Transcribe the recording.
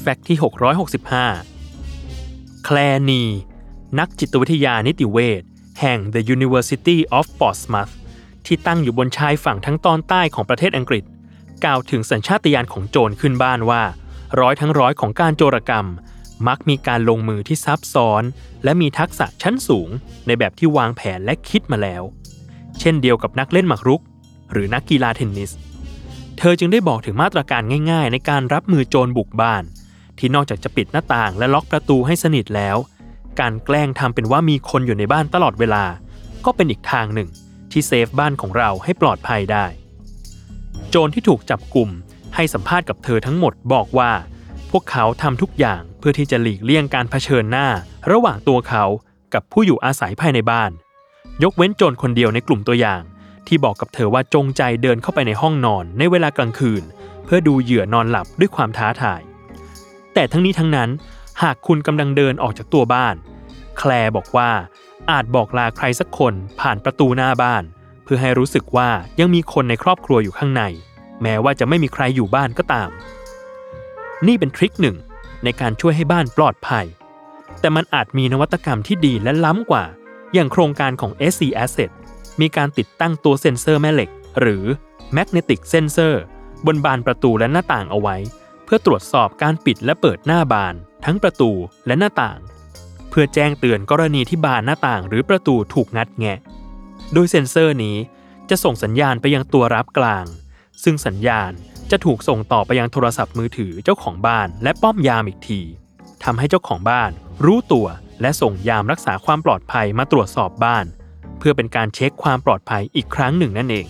แฟกต์ที่ 665 แคลนี นักจิตวิทยานิติเวชแห่ง The University of Portsmouth ที่ตั้งอยู่บนชายฝั่งทั้งตอนใต้ของประเทศอังกฤษ กล่าวถึงสัญชาตญาณของโจรขึ้นบ้านว่า ร้อยทั้งร้อยของการโจรกรรม มักมีการลงมือที่ซับซ้อน และมีทักษะชั้นสูง ในแบบที่วางแผนและคิดมาแล้ว เช่นเดียวกับนักเล่นหมากรุก หรือนักกีฬาเทนนิส เธอจึงได้บอกถึงมาตรการง่าย ๆ ในการรับมือโจรบุกบ้าน ที่นอกจากจะปิดหน้าต่างและล็อกประตูให้สนิทแล้ว การแกล้งทำเป็นว่ามีคนอยู่ในบ้านตลอดเวลา ก็เป็นอีกทางหนึ่งที่เซฟบ้านของเราให้ปลอดภัยได้ โจรที่ถูกจับกลุ่มให้สัมภาษณ์กับเธอทั้งหมดบอกว่า พวกเขาทำทุกอย่างเพื่อที่จะหลีกเลี่ยงการเผชิญหน้า ระหว่างตัวเขากับผู้อยู่อาศัยภายในบ้าน ยกเว้นโจรคนเดียวในกลุ่มตัวอย่าง ที่บอกกับเธอว่าจงใจเดินเข้าไปในห้องนอนในเวลากลางคืน เพื่อดูเหยื่อนอนหลับด้วยความท้าทาย แต่ทั้งนี้ทั้งนั้น หากคุณกำลังเดินออกจากตัวบ้าน แคลร์บอกว่าอาจบอกลาใครสักคนผ่านประตูหน้าบ้าน เพื่อให้รู้สึกว่ายังมีคนในครอบครัวอยู่ข้างใน แม้ว่าจะไม่มีใครอยู่บ้านก็ตาม นี่เป็นทริคหนึ่งในการช่วยให้บ้านปลอดภัย แต่มันอาจมีนวัตกรรมที่ดีและล้ำกว่า อย่างโครงการของ SC Asset มีการติดตั้งตัวเซ็นเซอร์แม่เหล็ก หรือ Magnetic Sensor บนบานประตูและหน้าต่างเอาไว้ เพื่อตรวจสอบการปิดและเปิดหน้าบาน ทั้งประตูและหน้าต่าง เพื่อแจ้งเตือนกรณีที่บานหน้าต่างหรือประตูถูกงัดแงะ โดยเซ็นเซอร์นี้จะส่งสัญญาณไปยังตัวรับกลาง ซึ่งสัญญาณจะถูกส่งต่อไปยังโทรศัพท์มือถือเจ้าของบ้าน และป้อมยามอีกทีทำให้เจ้าของบ้าน รู้ตัวและส่งยามรักษาความปลอดภัยมาตรวจสอบบ้าน เพื่อเป็นการเช็คความปลอดภัยอีกครั้งหนึ่งนั่นเอง